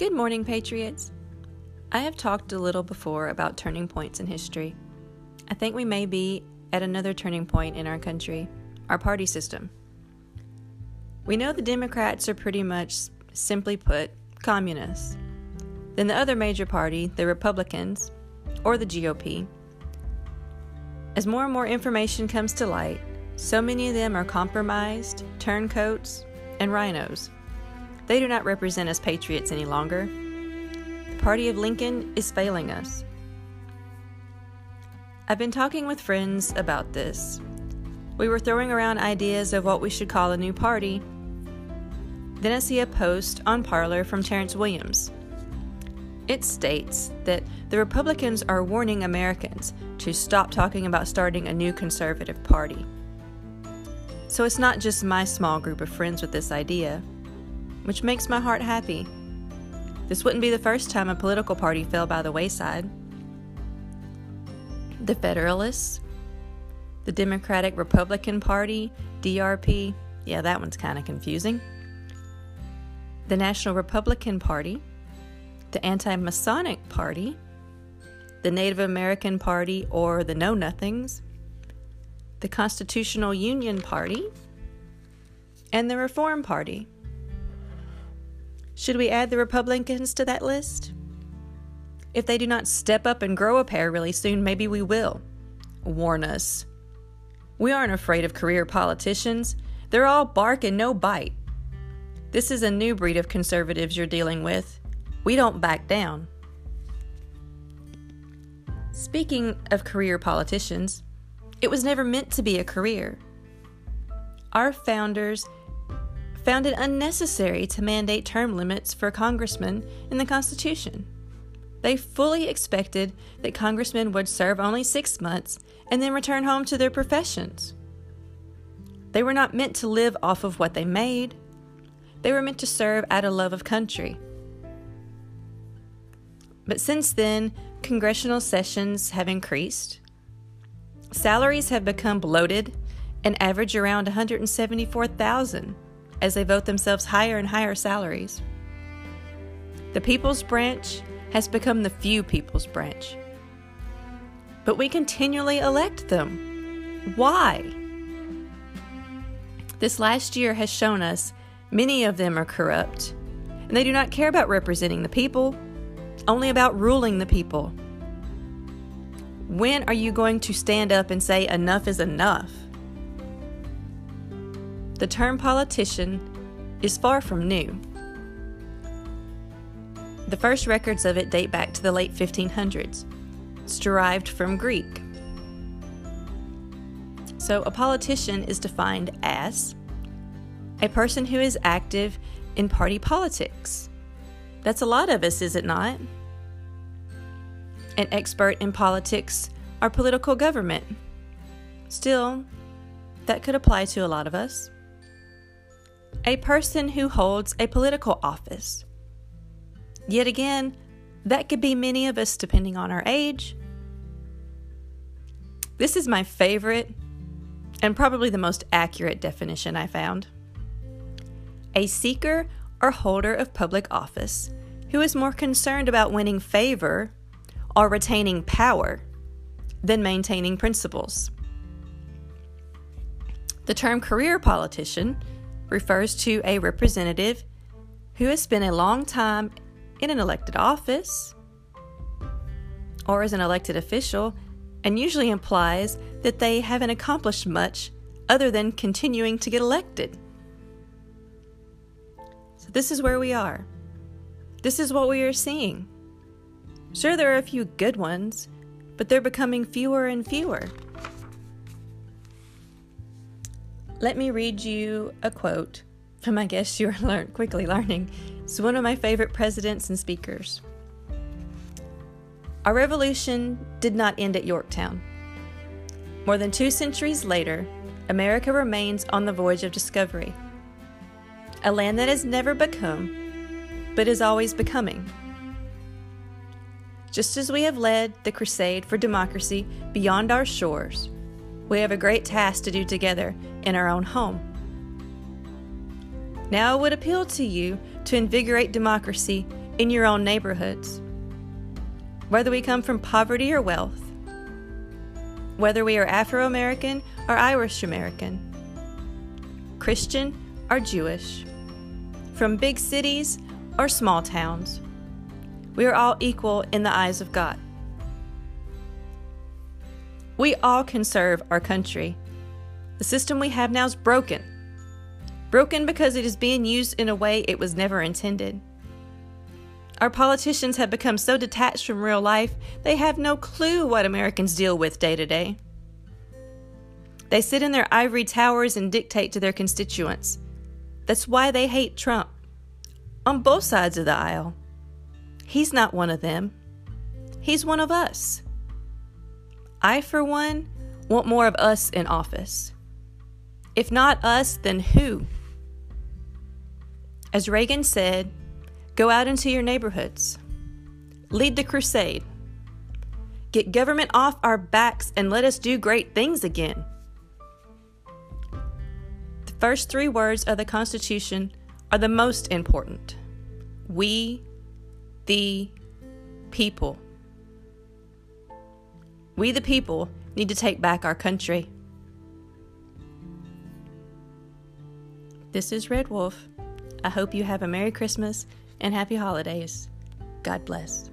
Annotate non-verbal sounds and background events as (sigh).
Good morning, Patriots. I have talked a little before about turning points in history. I think we may be at another turning point in our country, our party system. We know the Democrats are pretty much, simply put, communists. Then the other major party, the Republicans, or the GOP. As more and more information comes to light, so many of them are compromised, turncoats, and RINOs. They do not represent us patriots any longer. The party of Lincoln is failing us. I've been talking with friends about this. We were throwing around ideas of what we should call a new party. Then I see a post on Parler from Terrence Williams. It states that the Republicans are warning Americans to stop talking about starting a new conservative party. So it's not just my small group of friends with this idea, which makes my heart happy. This wouldn't be the first time a political party fell by the wayside. The Federalists, the Democratic Republican Party, DRP, yeah, that one's kind of confusing. The National Republican Party, the Anti Masonic Party, the Native American Party or the Know Nothings, the Constitutional Union Party, and the Reform Party. Should we add the Republicans to that list? If they do not step up and grow a pair really soon, maybe we will. Warn us. We aren't afraid of career politicians. They're all bark and no bite. This is a new breed of conservatives you're dealing with. We don't back down. Speaking of career politicians, it was never meant to be a career. Our founders found it unnecessary to mandate term limits for congressmen in the Constitution. They fully expected that congressmen would serve only six months and then return home to their professions. They were not meant to live off of what they made, they were meant to serve out of love of country. But since then, congressional sessions have increased, Salaries have become bloated and average around 174,000 as they vote themselves higher and higher salaries. The People's Branch has become the few People's Branch. But we continually elect them. Why? This last year has shown us many of them are corrupt, and they do not care about representing the people, only about ruling the people. When are you going to stand up and say enough is enough? The term politician is far from new. The first records of it date back to the late 1500s. It's derived from Greek. So, a politician is defined as a person who is active in party politics. That's a lot of us, is it not? an expert in politics or political government. Still, that could apply to a lot of us. A person who holds a political office. Yet again, that could be many of us depending on our age. This is my favorite and probably the most accurate definition I found. A seeker or holder of public office who is more concerned about winning favor or retaining power than maintaining principles. The term career politician refers to a representative who has spent a long time in an elected office or as an elected official and usually implies that they haven't accomplished much other than continuing to get elected. So, this is where we are. This is what we are seeing. Sure, there are a few good ones, but they're becoming fewer and fewer. Let me read you a quote from I guess you're (laughs) learn- quickly learning. It's one of my favorite presidents and speakers. Our revolution did not end at Yorktown. More than two centuries later, America remains on the voyage of discovery. A land that has never become, but is always becoming. Just as we have led the crusade for democracy beyond our shores, we have a great task to do together in our own home. Now I would appeal to you to invigorate democracy in your own neighborhoods. Whether we come from poverty or wealth, whether we are Afro American or Irish American, Christian or Jewish, from big cities or small towns, we are all equal in the eyes of God. We all can serve our country. The system we have now is broken. Broken because it is being used in a way it was never intended. Our politicians have become so detached from real life, they have no clue what Americans deal with day to day. They sit in their ivory towers and dictate to their constituents. That's why they hate Trump. On both sides of the aisle. He's not one of them, he's one of us. I, for one, want more of us in office. If not us, then who? As Reagan said, go out into your neighborhoods, lead the crusade, get government off our backs, and let us do great things again. The first three words of the Constitution are the most important we, the people. We, the people, need to take back our country. This is Red Wolf. I hope you have a Merry Christmas and Happy Holidays. God bless.